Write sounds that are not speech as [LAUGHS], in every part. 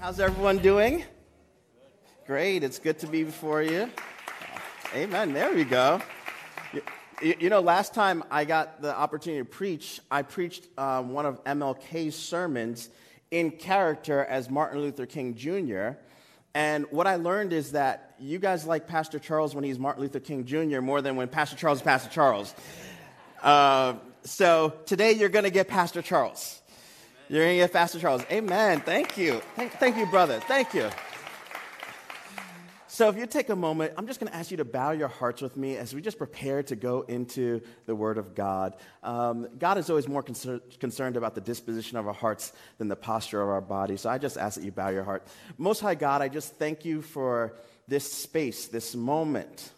How's everyone doing? Great. It's good to be before you. Amen. There we go. You, you know, last time I got the opportunity to preach, I preached um, one of MLK's sermons in character as Martin Luther King Jr. And what I learned is that you guys like Pastor Charles when he's Martin Luther King Jr. more than when Pastor Charles is Pastor Charles. Uh, so today you're going to get Pastor Charles. You're going to get Pastor Charles. Amen. Thank you. Thank, thank you, brother. Thank you. So, if you take a moment, I'm just going to ask you to bow your hearts with me as we just prepare to go into the Word of God. Um, God is always more concer- concerned about the disposition of our hearts than the posture of our body. So, I just ask that you bow your heart. Most High God, I just thank you for this space, this moment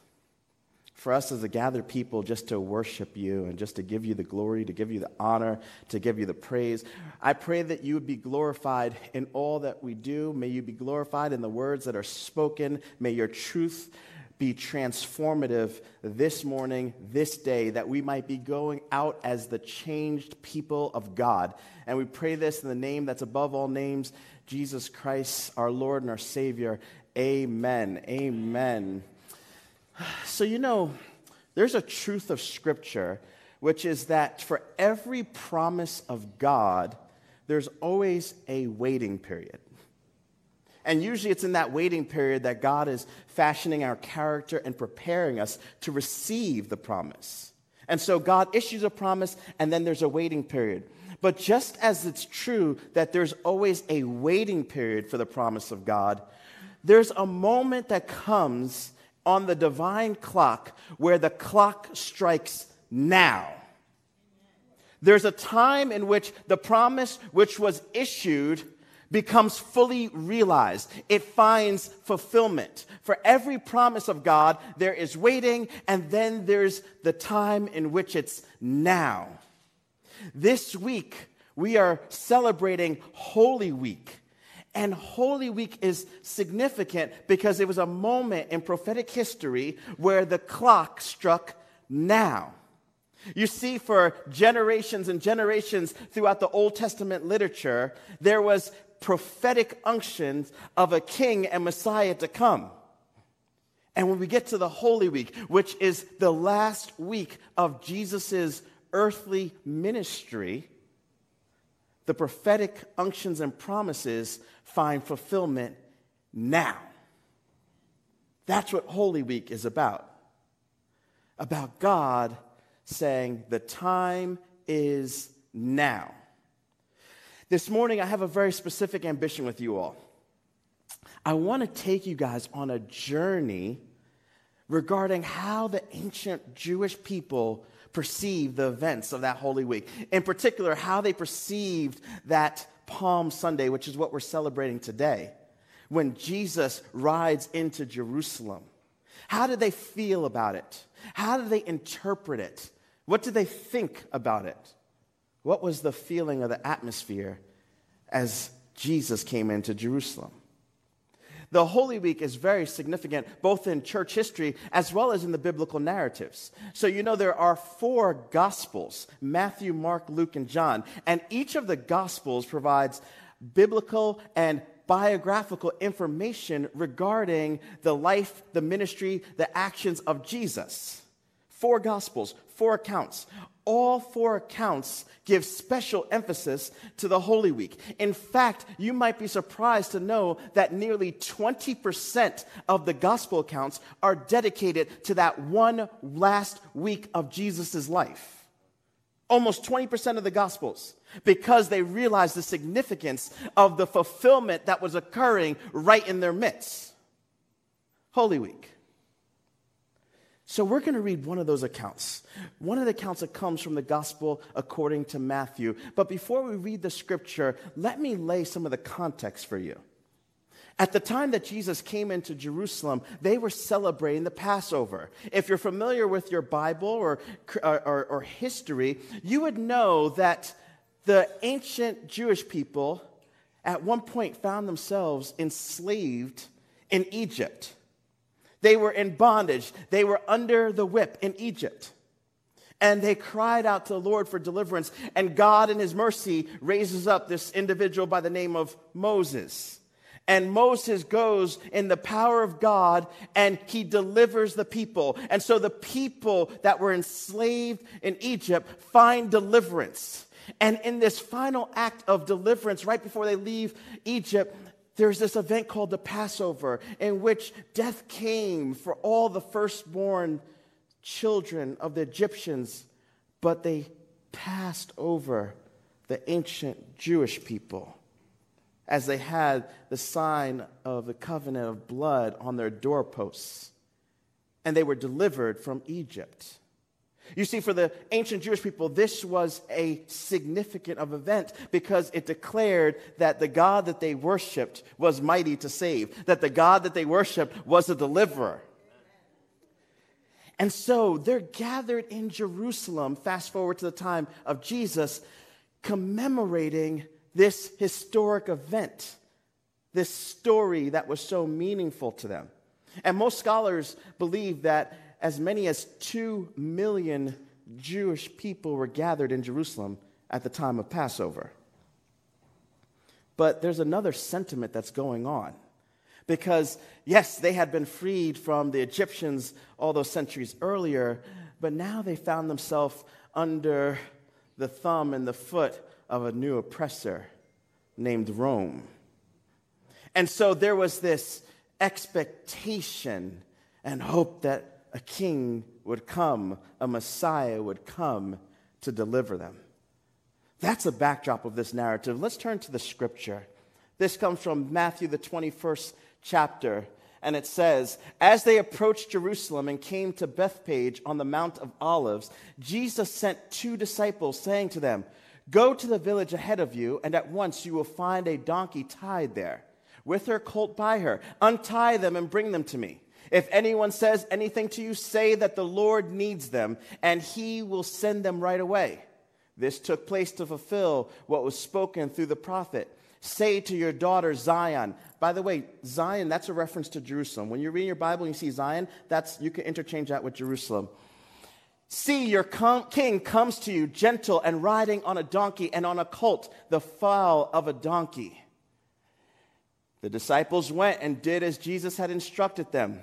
for us as a gathered people just to worship you and just to give you the glory, to give you the honor, to give you the praise. I pray that you would be glorified in all that we do. May you be glorified in the words that are spoken. May your truth be transformative this morning, this day, that we might be going out as the changed people of God. And we pray this in the name that's above all names, Jesus Christ, our Lord and our Savior. Amen. Amen. So, you know, there's a truth of Scripture, which is that for every promise of God, there's always a waiting period. And usually it's in that waiting period that God is fashioning our character and preparing us to receive the promise. And so God issues a promise, and then there's a waiting period. But just as it's true that there's always a waiting period for the promise of God, there's a moment that comes on the divine clock where the clock strikes now. There's a time in which the promise which was issued becomes fully realized. It finds fulfillment. For every promise of God, there is waiting, and then there's the time in which it's now. This week, we are celebrating Holy Week. And Holy Week is significant because it was a moment in prophetic history where the clock struck now. You see, for generations and generations throughout the Old Testament literature, there was prophetic unctions of a king and Messiah to come. And when we get to the Holy Week, which is the last week of Jesus' earthly ministry, the prophetic unctions and promises find fulfillment now. That's what Holy Week is about. About God saying, the time is now. This morning, I have a very specific ambition with you all. I want to take you guys on a journey regarding how the ancient Jewish people perceived the events of that Holy Week. In particular, how they perceived that Palm Sunday, which is what we're celebrating today, when Jesus rides into Jerusalem. How did they feel about it? How did they interpret it? What did they think about it? What was the feeling of the atmosphere as Jesus came into Jerusalem? The Holy Week is very significant both in church history as well as in the biblical narratives. So, you know, there are four Gospels Matthew, Mark, Luke, and John. And each of the Gospels provides biblical and biographical information regarding the life, the ministry, the actions of Jesus. Four Gospels, four accounts, all four accounts give special emphasis to the Holy Week. In fact, you might be surprised to know that nearly 20% of the gospel accounts are dedicated to that one last week of Jesus' life. Almost 20% of the gospels, because they realized the significance of the fulfillment that was occurring right in their midst. Holy Week. So we're going to read one of those accounts. One of the accounts that comes from the gospel according to Matthew. But before we read the scripture, let me lay some of the context for you. At the time that Jesus came into Jerusalem, they were celebrating the Passover. If you're familiar with your Bible or, or, or, history, you would know that the ancient Jewish people at one point found themselves enslaved in Egypt. They were in bondage, they were under the whip in Egypt. And they cried out to the Lord for deliverance. And God, in His mercy, raises up this individual by the name of Moses. And Moses goes in the power of God and he delivers the people. And so the people that were enslaved in Egypt find deliverance. And in this final act of deliverance, right before they leave Egypt, there's this event called the Passover, in which death came for all the firstborn children of the Egyptians, but they passed over the ancient Jewish people as they had the sign of the covenant of blood on their doorposts, and they were delivered from Egypt. You see, for the ancient Jewish people, this was a significant of event because it declared that the God that they worshiped was mighty to save, that the God that they worshiped was a deliverer. And so they're gathered in Jerusalem, fast forward to the time of Jesus, commemorating this historic event, this story that was so meaningful to them. And most scholars believe that as many as 2 million Jewish people were gathered in Jerusalem at the time of Passover. But there's another sentiment that's going on. Because, yes, they had been freed from the Egyptians all those centuries earlier, but now they found themselves under the thumb and the foot of a new oppressor named Rome. And so there was this expectation and hope that a king would come, a Messiah would come to deliver them. That's the backdrop of this narrative. Let's turn to the scripture. This comes from Matthew, the 21st chapter, and it says, As they approached Jerusalem and came to Bethphage on the Mount of Olives, Jesus sent two disciples, saying to them, Go to the village ahead of you, and at once you will find a donkey tied there, with her colt by her. Untie them and bring them to me. If anyone says anything to you, say that the Lord needs them, and he will send them right away. This took place to fulfill what was spoken through the prophet. Say to your daughter Zion. By the way, Zion, that's a reference to Jerusalem. When you're reading your Bible and you see Zion, that's you can interchange that with Jerusalem. See, your com- king comes to you, gentle and riding on a donkey and on a colt, the foal of a donkey. The disciples went and did as Jesus had instructed them.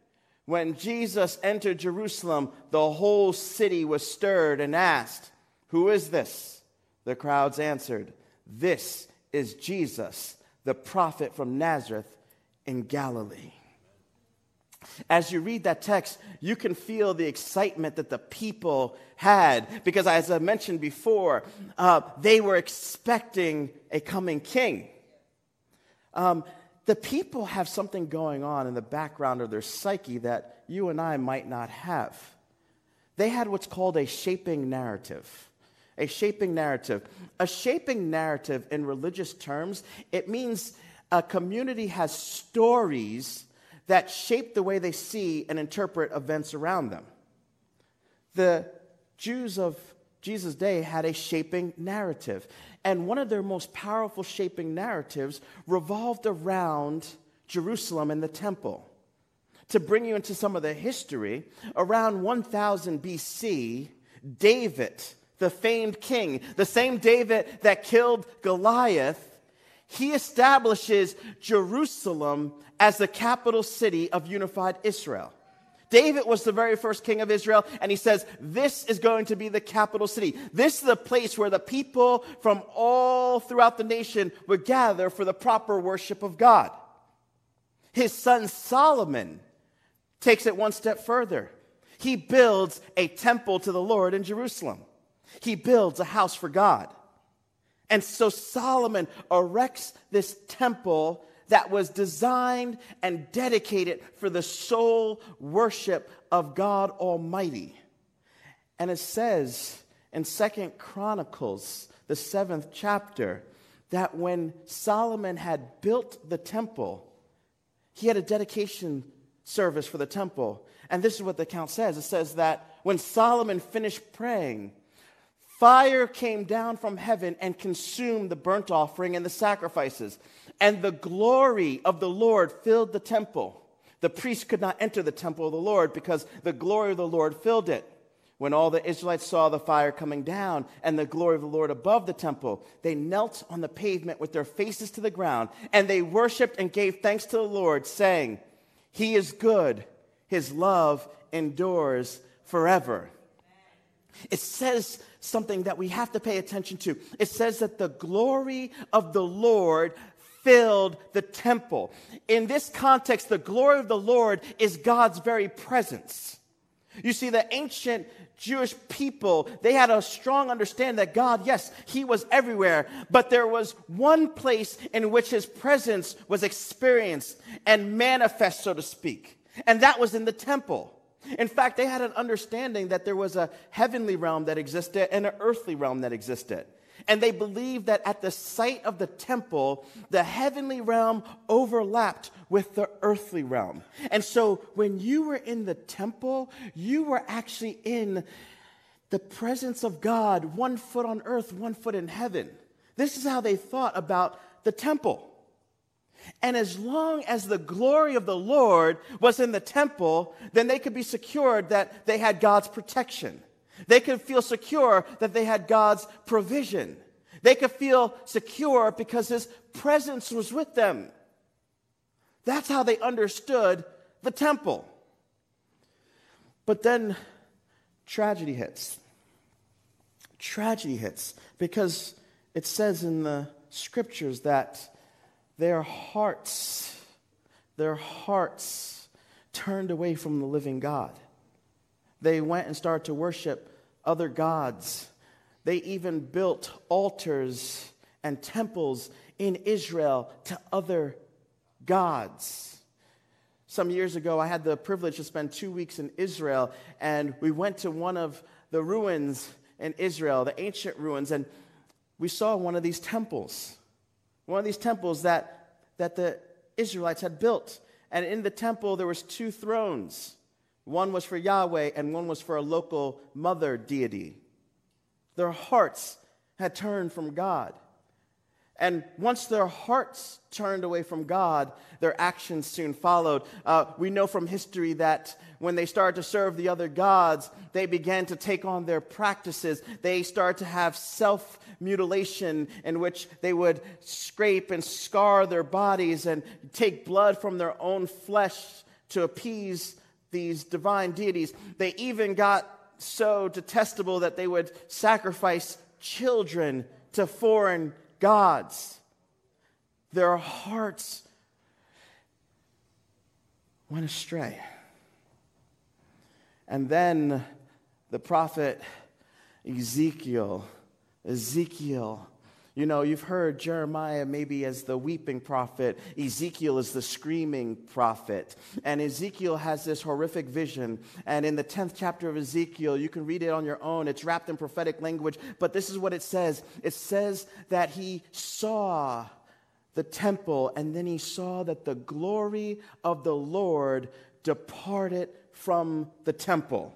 When Jesus entered Jerusalem, the whole city was stirred and asked, Who is this? The crowds answered, This is Jesus, the prophet from Nazareth in Galilee. As you read that text, you can feel the excitement that the people had because, as I mentioned before, uh, they were expecting a coming king. Um, the people have something going on in the background of their psyche that you and I might not have. They had what's called a shaping narrative. A shaping narrative. A shaping narrative, in religious terms, it means a community has stories that shape the way they see and interpret events around them. The Jews of Jesus' day had a shaping narrative. And one of their most powerful shaping narratives revolved around Jerusalem and the temple. To bring you into some of the history, around 1000 BC, David, the famed king, the same David that killed Goliath, he establishes Jerusalem as the capital city of unified Israel. David was the very first king of Israel, and he says, This is going to be the capital city. This is the place where the people from all throughout the nation would gather for the proper worship of God. His son Solomon takes it one step further. He builds a temple to the Lord in Jerusalem, he builds a house for God. And so Solomon erects this temple that was designed and dedicated for the sole worship of God Almighty. And it says in Second Chronicles, the seventh chapter, that when Solomon had built the temple, he had a dedication service for the temple. And this is what the account says it says that when Solomon finished praying, fire came down from heaven and consumed the burnt offering and the sacrifices. And the glory of the Lord filled the temple. The priests could not enter the temple of the Lord because the glory of the Lord filled it. When all the Israelites saw the fire coming down and the glory of the Lord above the temple, they knelt on the pavement with their faces to the ground, and they worshiped and gave thanks to the Lord, saying, He is good, His love endures forever. It says something that we have to pay attention to. It says that the glory of the Lord filled the temple. In this context, the glory of the Lord is God's very presence. You see, the ancient Jewish people, they had a strong understanding that God, yes, He was everywhere, but there was one place in which His presence was experienced and manifest, so to speak, and that was in the temple. In fact, they had an understanding that there was a heavenly realm that existed and an earthly realm that existed. And they believed that at the site of the temple, the heavenly realm overlapped with the earthly realm. And so when you were in the temple, you were actually in the presence of God, one foot on earth, one foot in heaven. This is how they thought about the temple. And as long as the glory of the Lord was in the temple, then they could be secured that they had God's protection. They could feel secure that they had God's provision. They could feel secure because His presence was with them. That's how they understood the temple. But then tragedy hits. Tragedy hits because it says in the scriptures that their hearts, their hearts turned away from the living God. They went and started to worship other gods. They even built altars and temples in Israel to other gods. Some years ago, I had the privilege to spend two weeks in Israel, and we went to one of the ruins in Israel, the ancient ruins, and we saw one of these temples. One of these temples that, that the Israelites had built. And in the temple, there was two thrones. One was for Yahweh, and one was for a local mother deity. Their hearts had turned from God. And once their hearts turned away from God, their actions soon followed. Uh, we know from history that when they started to serve the other gods, they began to take on their practices. They started to have self mutilation in which they would scrape and scar their bodies and take blood from their own flesh to appease these divine deities. They even got so detestable that they would sacrifice children to foreign gods. Their hearts went astray. And then the prophet Ezekiel, Ezekiel you know, you've heard Jeremiah maybe as the weeping prophet, Ezekiel is the screaming prophet. And Ezekiel has this horrific vision. And in the 10th chapter of Ezekiel, you can read it on your own. It's wrapped in prophetic language, but this is what it says it says that he saw the temple, and then he saw that the glory of the Lord departed from the temple.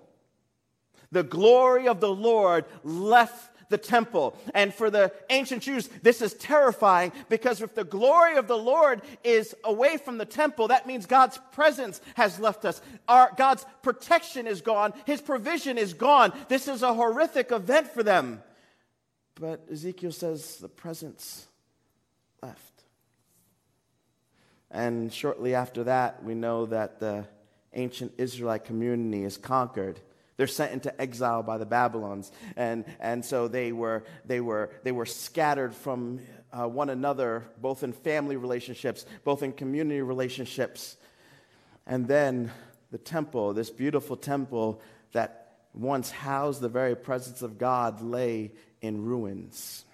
The glory of the Lord left the temple. And for the ancient Jews, this is terrifying because if the glory of the Lord is away from the temple, that means God's presence has left us. Our, God's protection is gone, His provision is gone. This is a horrific event for them. But Ezekiel says the presence left. And shortly after that, we know that the ancient Israelite community is conquered they're sent into exile by the Babylons. And, and so they were, they, were, they were scattered from uh, one another, both in family relationships, both in community relationships. And then the temple, this beautiful temple that once housed the very presence of God, lay in ruins.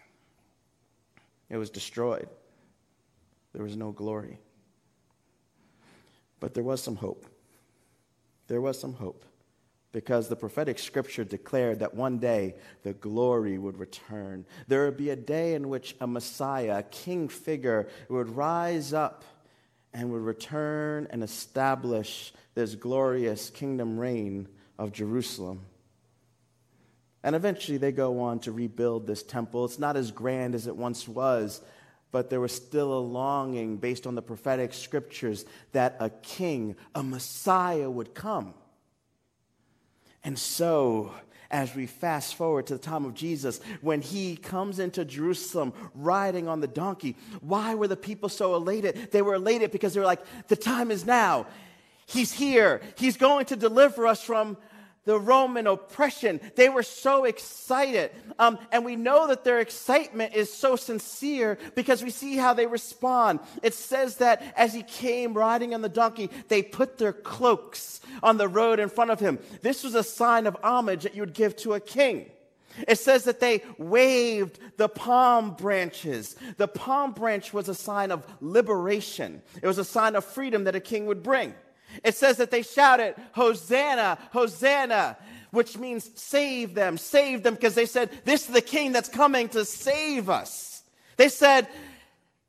It was destroyed. There was no glory. But there was some hope. There was some hope because the prophetic scripture declared that one day the glory would return. There would be a day in which a Messiah, a king figure, would rise up and would return and establish this glorious kingdom reign of Jerusalem. And eventually they go on to rebuild this temple. It's not as grand as it once was, but there was still a longing based on the prophetic scriptures that a king, a Messiah would come. And so, as we fast forward to the time of Jesus, when he comes into Jerusalem riding on the donkey, why were the people so elated? They were elated because they were like, the time is now. He's here. He's going to deliver us from the Roman oppression. They were so excited. Um, and we know that their excitement is so sincere because we see how they respond. It says that as he came riding on the donkey, they put their cloaks on the road in front of him. This was a sign of homage that you would give to a king. It says that they waved the palm branches. The palm branch was a sign of liberation, it was a sign of freedom that a king would bring. It says that they shouted, Hosanna, Hosanna, which means save them, save them, because they said, This is the king that's coming to save us. They said,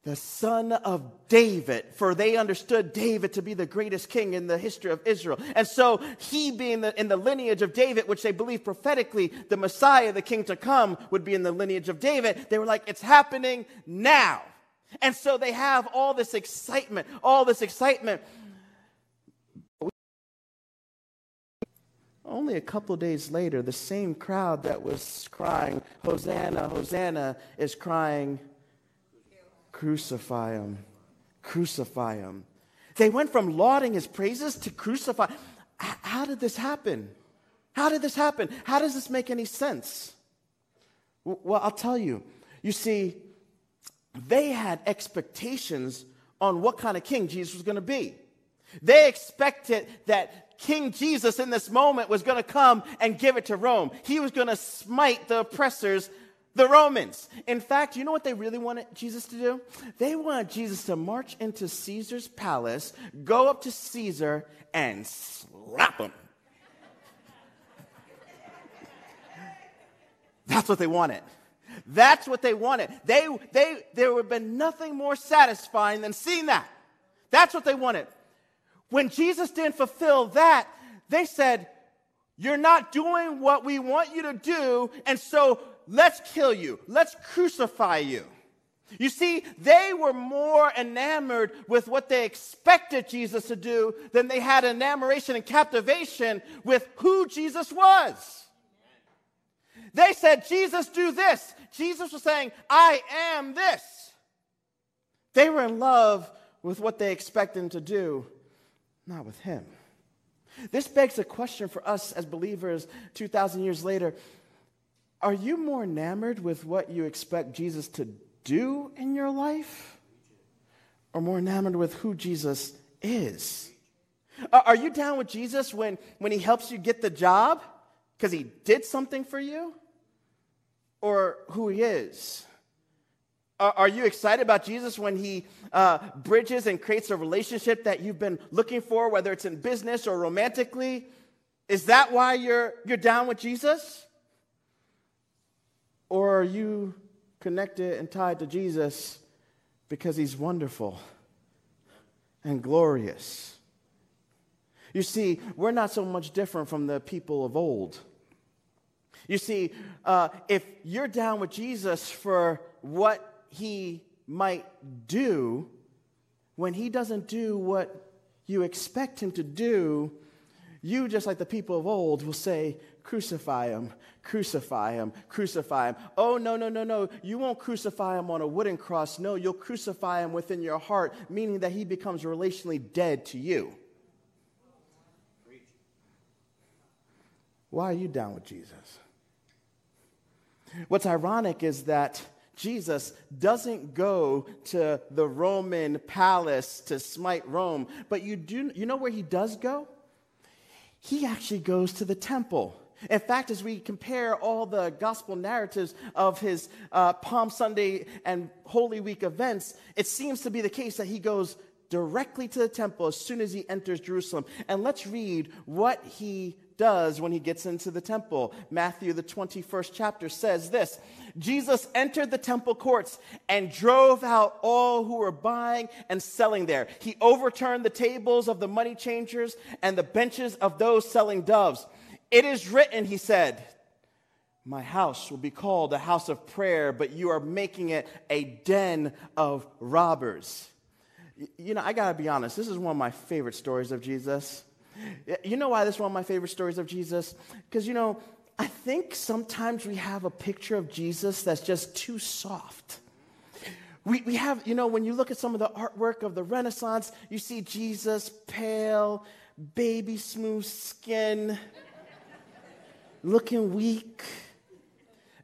the son of David, for they understood David to be the greatest king in the history of Israel. And so, he being the, in the lineage of David, which they believed prophetically the Messiah, the king to come, would be in the lineage of David, they were like, it's happening now. And so they have all this excitement, all this excitement. Only a couple days later, the same crowd that was crying, Hosanna, Hosanna, is crying, Crucify him, crucify him. They went from lauding his praises to crucify. How did this happen? How did this happen? How does this make any sense? Well, I'll tell you. You see, they had expectations on what kind of king Jesus was going to be. They expected that King Jesus in this moment was going to come and give it to Rome. He was going to smite the oppressors, the Romans. In fact, you know what they really wanted Jesus to do? They wanted Jesus to march into Caesar's palace, go up to Caesar, and slap him. That's what they wanted. That's what they wanted. They, they, there would have been nothing more satisfying than seeing that. That's what they wanted. When Jesus didn't fulfill that, they said, You're not doing what we want you to do, and so let's kill you, let's crucify you. You see, they were more enamored with what they expected Jesus to do than they had enamoration and captivation with who Jesus was. They said, Jesus, do this. Jesus was saying, I am this. They were in love with what they expected him to do not with him. This begs a question for us as believers 2,000 years later. Are you more enamored with what you expect Jesus to do in your life? Or more enamored with who Jesus is? Are you down with Jesus when, when he helps you get the job because he did something for you? Or who he is? Are you excited about Jesus when he uh, bridges and creates a relationship that you've been looking for, whether it's in business or romantically? Is that why you're, you're down with Jesus? Or are you connected and tied to Jesus because he's wonderful and glorious? You see, we're not so much different from the people of old. You see, uh, if you're down with Jesus for what he might do when he doesn't do what you expect him to do, you, just like the people of old, will say, Crucify him, crucify him, crucify him. Oh, no, no, no, no. You won't crucify him on a wooden cross. No, you'll crucify him within your heart, meaning that he becomes relationally dead to you. Why are you down with Jesus? What's ironic is that Jesus doesn't go to the Roman palace to smite Rome, but you, do, you know where he does go? He actually goes to the temple. In fact, as we compare all the gospel narratives of his uh, Palm Sunday and Holy Week events, it seems to be the case that he goes directly to the temple as soon as he enters Jerusalem. And let's read what he does when he gets into the temple. Matthew, the 21st chapter, says this Jesus entered the temple courts and drove out all who were buying and selling there. He overturned the tables of the money changers and the benches of those selling doves. It is written, he said, My house will be called a house of prayer, but you are making it a den of robbers. You know, I gotta be honest, this is one of my favorite stories of Jesus. You know why this is one of my favorite stories of Jesus? Because, you know, I think sometimes we have a picture of Jesus that's just too soft. We, we have, you know, when you look at some of the artwork of the Renaissance, you see Jesus pale, baby smooth skin, looking weak.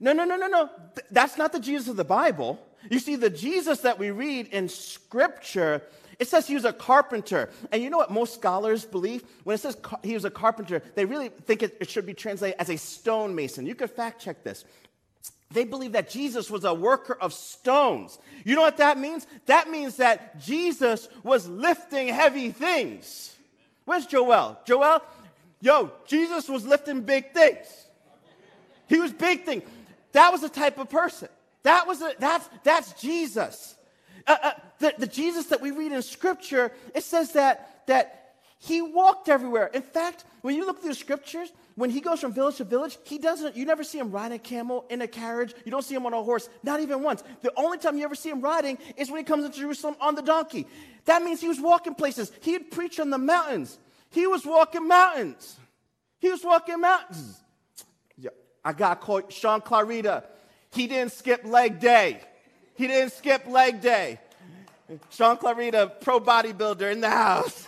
No, no, no, no, no. That's not the Jesus of the Bible. You see, the Jesus that we read in Scripture it says he was a carpenter. And you know what most scholars believe? When it says he was a carpenter, they really think it, it should be translated as a stonemason. You could fact check this. They believe that Jesus was a worker of stones. You know what that means? That means that Jesus was lifting heavy things. Where's Joel? Joel, yo, Jesus was lifting big things. He was big thing. That was the type of person. That was a, that's that's Jesus uh, uh, the, the Jesus that we read in Scripture, it says that, that he walked everywhere. In fact, when you look through the Scriptures, when he goes from village to village, he doesn't, you never see him riding a camel in a carriage. You don't see him on a horse, not even once. The only time you ever see him riding is when he comes into Jerusalem on the donkey. That means he was walking places. He had preached on the mountains. He was walking mountains. He was walking mountains. I got called Sean Clarita. He didn't skip leg day. He didn't skip leg day. Sean Clarita, pro bodybuilder in the house.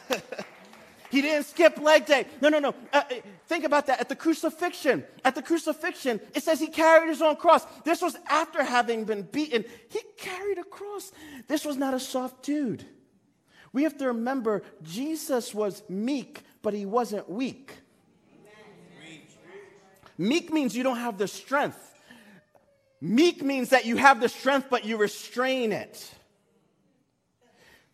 [LAUGHS] he didn't skip leg day. No, no, no. Uh, uh, think about that. At the crucifixion, at the crucifixion, it says he carried his own cross. This was after having been beaten. He carried a cross. This was not a soft dude. We have to remember Jesus was meek, but he wasn't weak. Meek means you don't have the strength. Meek means that you have the strength, but you restrain it.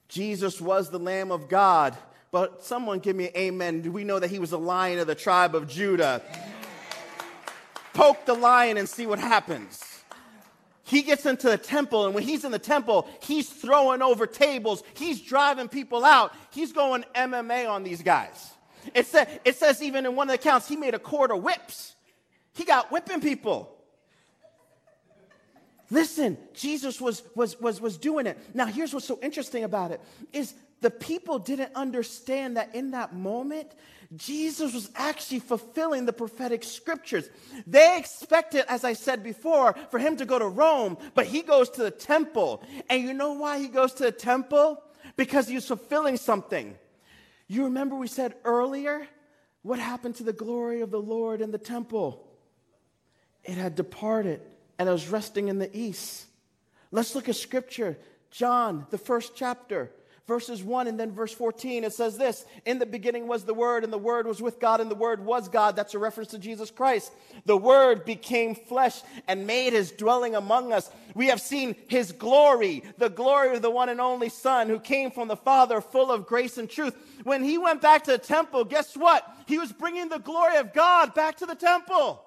Jesus was the Lamb of God, but someone give me an amen. Do we know that he was a lion of the tribe of Judah? Poke the lion and see what happens. He gets into the temple, and when he's in the temple, he's throwing over tables, he's driving people out, he's going MMA on these guys. It, sa- it says, even in one of the accounts, he made a cord of whips. He got whipping people. Listen, Jesus was, was, was, was doing it. Now, here's what's so interesting about it is the people didn't understand that in that moment, Jesus was actually fulfilling the prophetic scriptures. They expected, as I said before, for him to go to Rome, but he goes to the temple. And you know why he goes to the temple? Because he's fulfilling something. You remember we said earlier what happened to the glory of the Lord in the temple? It had departed and I was resting in the east. Let's look at scripture. John, the first chapter, verses 1 and then verse 14. It says this In the beginning was the Word, and the Word was with God, and the Word was God. That's a reference to Jesus Christ. The Word became flesh and made his dwelling among us. We have seen his glory, the glory of the one and only Son who came from the Father, full of grace and truth. When he went back to the temple, guess what? He was bringing the glory of God back to the temple.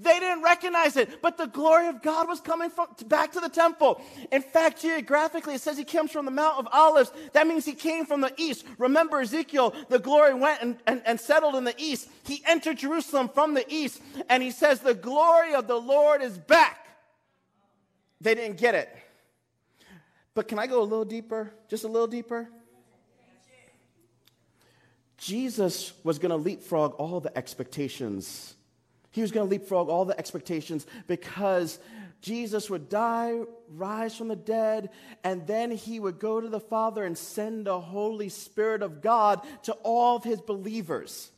They didn't recognize it, but the glory of God was coming from, back to the temple. In fact, geographically, it says he comes from the Mount of Olives. That means he came from the east. Remember Ezekiel, the glory went and, and, and settled in the east. He entered Jerusalem from the east, and he says, The glory of the Lord is back. They didn't get it. But can I go a little deeper? Just a little deeper? Jesus was going to leapfrog all the expectations he was going to leapfrog all the expectations because Jesus would die, rise from the dead, and then he would go to the Father and send the Holy Spirit of God to all of his believers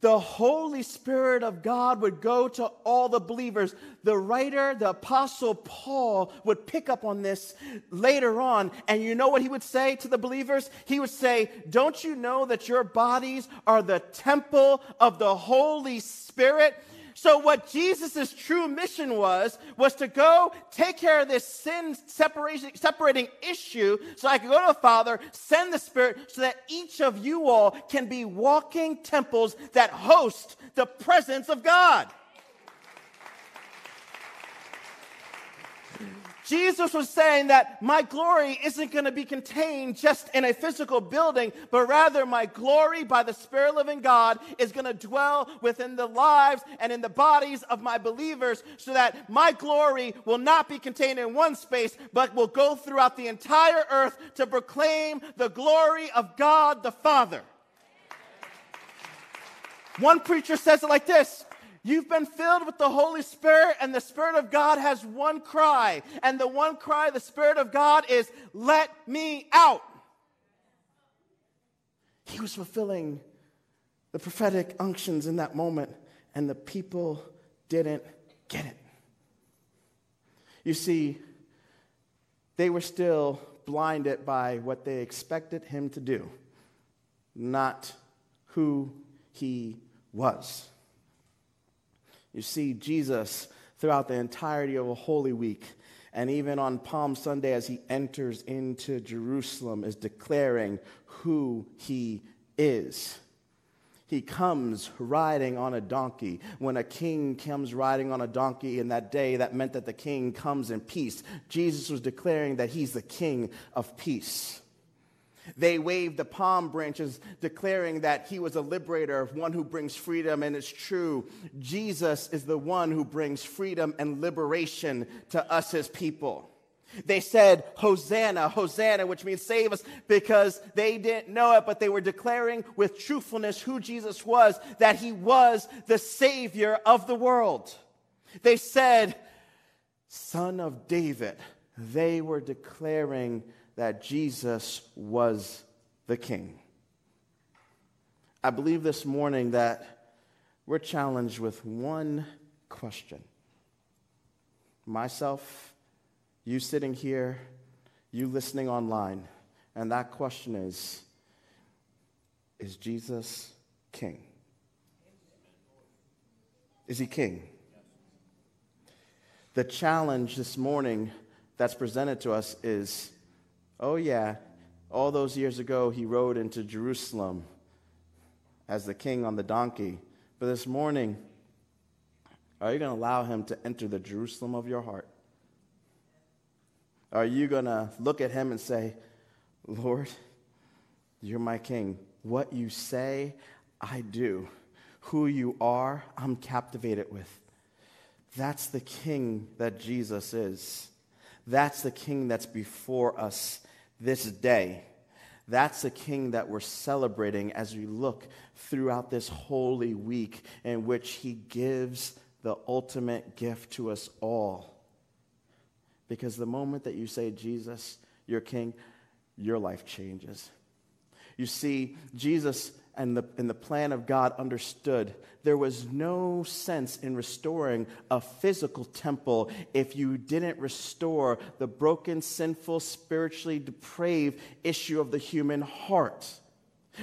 the Holy Spirit of God would go to all the believers. The writer, the apostle Paul, would pick up on this later on. And you know what he would say to the believers? He would say, Don't you know that your bodies are the temple of the Holy Spirit? So, what Jesus' true mission was, was to go take care of this sin separation, separating issue so I could go to the Father, send the Spirit, so that each of you all can be walking temples that host the presence of God. Jesus was saying that my glory isn't going to be contained just in a physical building, but rather my glory by the Spirit living God is going to dwell within the lives and in the bodies of my believers so that my glory will not be contained in one space, but will go throughout the entire earth to proclaim the glory of God the Father. One preacher says it like this You've been filled with the Holy Spirit, and the Spirit of God has one cry. And the one cry of the Spirit of God is, Let me out. He was fulfilling the prophetic unctions in that moment, and the people didn't get it. You see, they were still blinded by what they expected him to do, not who he was. You see Jesus throughout the entirety of a Holy Week, and even on Palm Sunday as he enters into Jerusalem, is declaring who he is. He comes riding on a donkey. When a king comes riding on a donkey in that day, that meant that the king comes in peace. Jesus was declaring that he's the king of peace. They waved the palm branches, declaring that he was a liberator, one who brings freedom. And it's true, Jesus is the one who brings freedom and liberation to us, his people. They said, Hosanna, Hosanna, which means save us, because they didn't know it, but they were declaring with truthfulness who Jesus was, that he was the Savior of the world. They said, Son of David. They were declaring that Jesus was the King. I believe this morning that we're challenged with one question. Myself, you sitting here, you listening online, and that question is Is Jesus King? Is he King? The challenge this morning that's presented to us is Oh, yeah, all those years ago, he rode into Jerusalem as the king on the donkey. But this morning, are you going to allow him to enter the Jerusalem of your heart? Are you going to look at him and say, Lord, you're my king. What you say, I do. Who you are, I'm captivated with. That's the king that Jesus is. That's the king that's before us this day. That's the king that we're celebrating as we look throughout this holy week in which he gives the ultimate gift to us all. Because the moment that you say, Jesus, you're king, your life changes. You see, Jesus and the, and the plan of God understood there was no sense in restoring a physical temple if you didn't restore the broken, sinful, spiritually depraved issue of the human heart.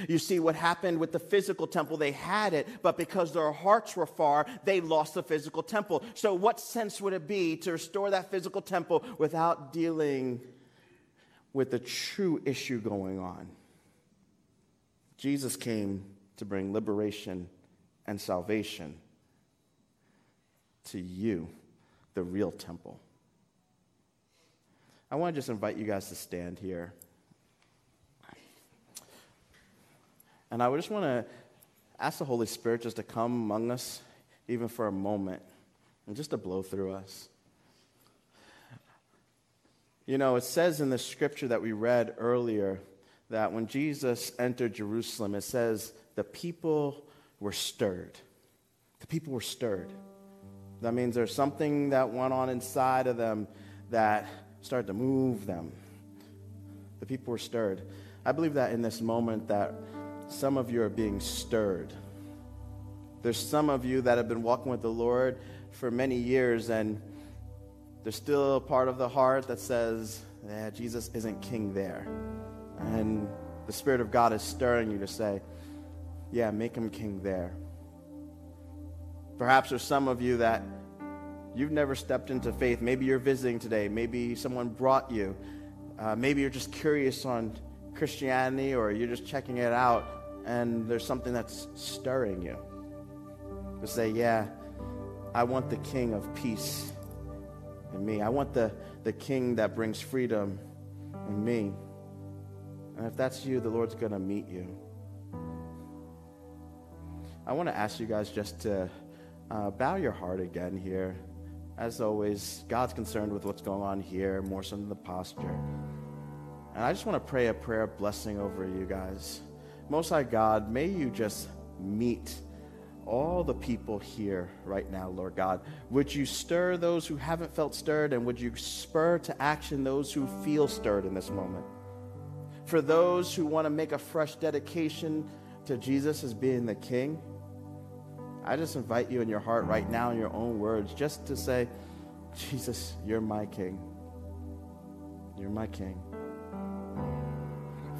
You see, what happened with the physical temple, they had it, but because their hearts were far, they lost the physical temple. So, what sense would it be to restore that physical temple without dealing with the true issue going on? Jesus came to bring liberation and salvation to you, the real temple. I want to just invite you guys to stand here. And I just want to ask the Holy Spirit just to come among us, even for a moment, and just to blow through us. You know, it says in the scripture that we read earlier that when Jesus entered Jerusalem, it says the people were stirred. The people were stirred. That means there's something that went on inside of them that started to move them. The people were stirred. I believe that in this moment that some of you are being stirred. There's some of you that have been walking with the Lord for many years and there's still a part of the heart that says, yeah, Jesus isn't king there. And the Spirit of God is stirring you to say, yeah, make him king there. Perhaps there's some of you that you've never stepped into faith. Maybe you're visiting today. Maybe someone brought you. Uh, maybe you're just curious on Christianity or you're just checking it out and there's something that's stirring you. To say, yeah, I want the King of peace in me. I want the, the King that brings freedom in me. And if that's you, the Lord's going to meet you. I want to ask you guys just to uh, bow your heart again here. As always, God's concerned with what's going on here more so than the posture. And I just want to pray a prayer of blessing over you guys. Most High God, may you just meet all the people here right now, Lord God. Would you stir those who haven't felt stirred, and would you spur to action those who feel stirred in this moment? For those who want to make a fresh dedication to Jesus as being the King, I just invite you in your heart right now, in your own words, just to say, Jesus, you're my King. You're my King.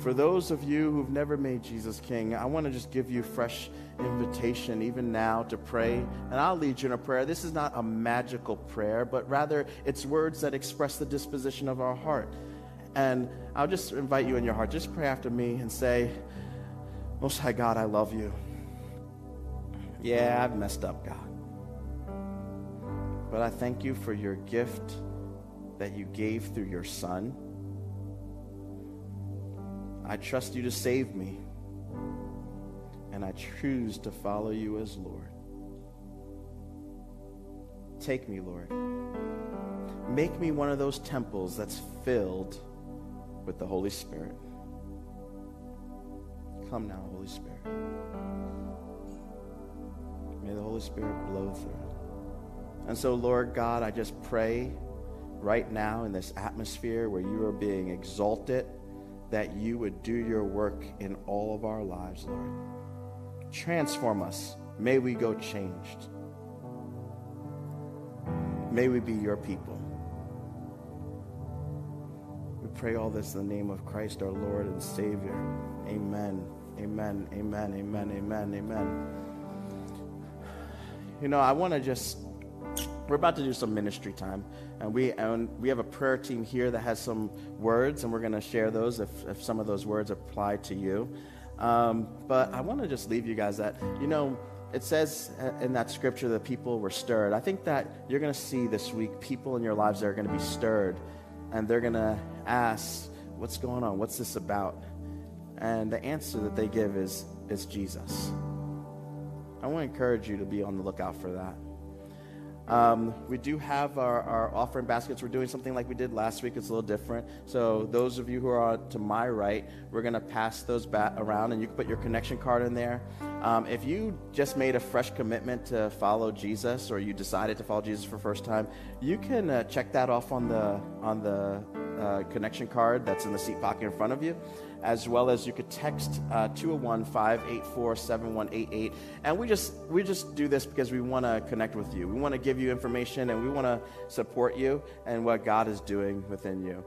For those of you who've never made Jesus King, I want to just give you fresh invitation even now to pray. And I'll lead you in a prayer. This is not a magical prayer, but rather it's words that express the disposition of our heart. And I'll just invite you in your heart. Just pray after me and say, Most High God, I love you. Yeah, I've messed up, God. But I thank you for your gift that you gave through your Son. I trust you to save me, and I choose to follow you as Lord. Take me, Lord. Make me one of those temples that's filled with the Holy Spirit. Come now, Holy Spirit. May the Holy Spirit blow through. And so, Lord God, I just pray right now in this atmosphere where you are being exalted that you would do your work in all of our lives, Lord. Transform us. May we go changed. May we be your people. Pray all this in the name of Christ, our Lord and Savior. Amen. Amen. Amen. Amen. Amen. Amen. You know, I want to just we're about to do some ministry time and we and we have a prayer team here that has some words and we're going to share those if, if some of those words apply to you um, but i want to just leave you guys that you know it says in that scripture that people were stirred i think that you're going to see this week people in your lives that are going to be stirred and they're going to ask what's going on what's this about and the answer that they give is is jesus i want to encourage you to be on the lookout for that um, we do have our, our offering baskets. We're doing something like we did last week. It's a little different. So, those of you who are to my right, we're going to pass those back around and you can put your connection card in there. Um, if you just made a fresh commitment to follow Jesus or you decided to follow Jesus for the first time, you can uh, check that off on the, on the uh, connection card that's in the seat pocket in front of you as well as you could text uh, 201-584-7188 and we just we just do this because we want to connect with you. We want to give you information and we want to support you and what god is doing within you.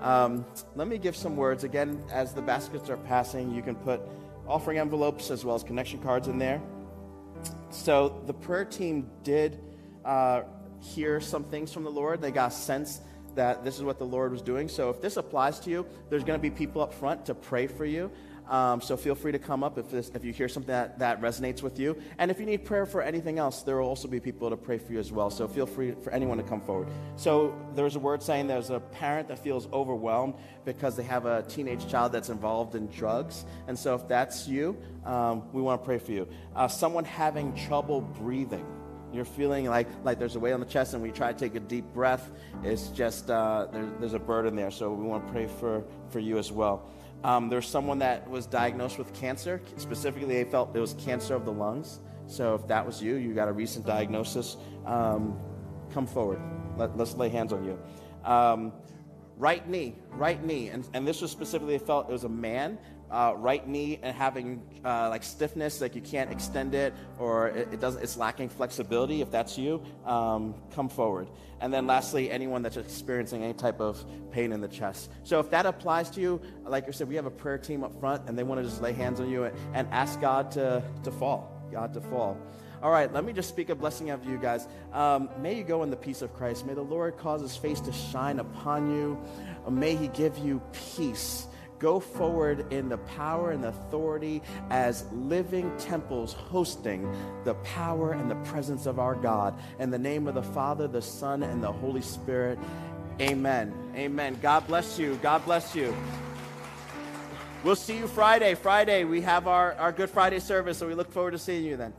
Um, let me give some words. Again as the baskets are passing you can put offering envelopes as well as connection cards in there. So the prayer team did uh, hear some things from the lord. They got a sense that this is what the Lord was doing. So if this applies to you, there's going to be people up front to pray for you. Um, so feel free to come up if, this, if you hear something that, that resonates with you. And if you need prayer for anything else, there will also be people to pray for you as well. So feel free for anyone to come forward. So there's a word saying there's a parent that feels overwhelmed because they have a teenage child that's involved in drugs. And so if that's you, um, we want to pray for you. Uh, someone having trouble breathing. You're feeling like, like there's a weight on the chest, and you try to take a deep breath, it's just uh, there, there's a burden there. So we want to pray for, for you as well. Um, there's someone that was diagnosed with cancer. Specifically, they felt it was cancer of the lungs. So if that was you, you got a recent diagnosis, um, come forward. Let, us lay hands on you. Um, right knee, right knee. And, and this was specifically, they felt it was a man uh, right knee and having uh, like stiffness, like you can't extend it or it, it doesn't, it's lacking flexibility. If that's you, um, come forward. And then lastly, anyone that's experiencing any type of pain in the chest. So if that applies to you, like I said, we have a prayer team up front and they want to just lay hands on you and, and ask God to, to fall God to fall. All right, let me just speak a blessing of you guys. Um, may you go in the peace of Christ. May the Lord cause his face to shine upon you. May he give you peace. Go forward in the power and authority as living temples hosting the power and the presence of our God. In the name of the Father, the Son, and the Holy Spirit. Amen. Amen. God bless you. God bless you. We'll see you Friday. Friday, we have our, our Good Friday service, so we look forward to seeing you then.